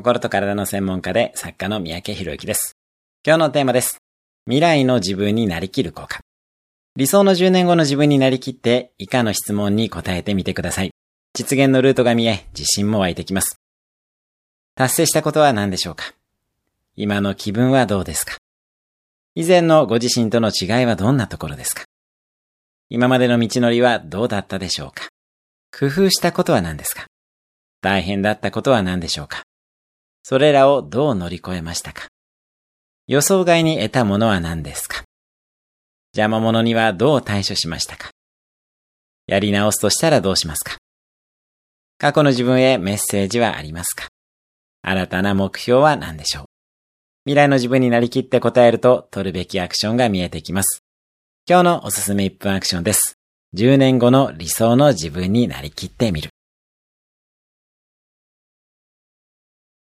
心と体の専門家で作家の三宅博之です。今日のテーマです。未来の自分になりきる効果。理想の10年後の自分になりきって以下の質問に答えてみてください。実現のルートが見え、自信も湧いてきます。達成したことは何でしょうか？今の気分はどうですか？以前のご自身との違いはどんなところですか？今までの道のりはどうだったでしょうか？工夫したことは何ですか？大変だったことは何でしょうか？それらをどう乗り越えましたか？予想外に得たものは何ですか？邪魔者にはどう対処しましたか？やり直すとしたらどうしますか？過去の自分へメッセージはありますか？新たな目標は何でしょう？未来の自分になりきって答えると取るべきアクションが見えてきます。今日のおすすめ1分アクションです。10年後の理想の自分になりきってみる。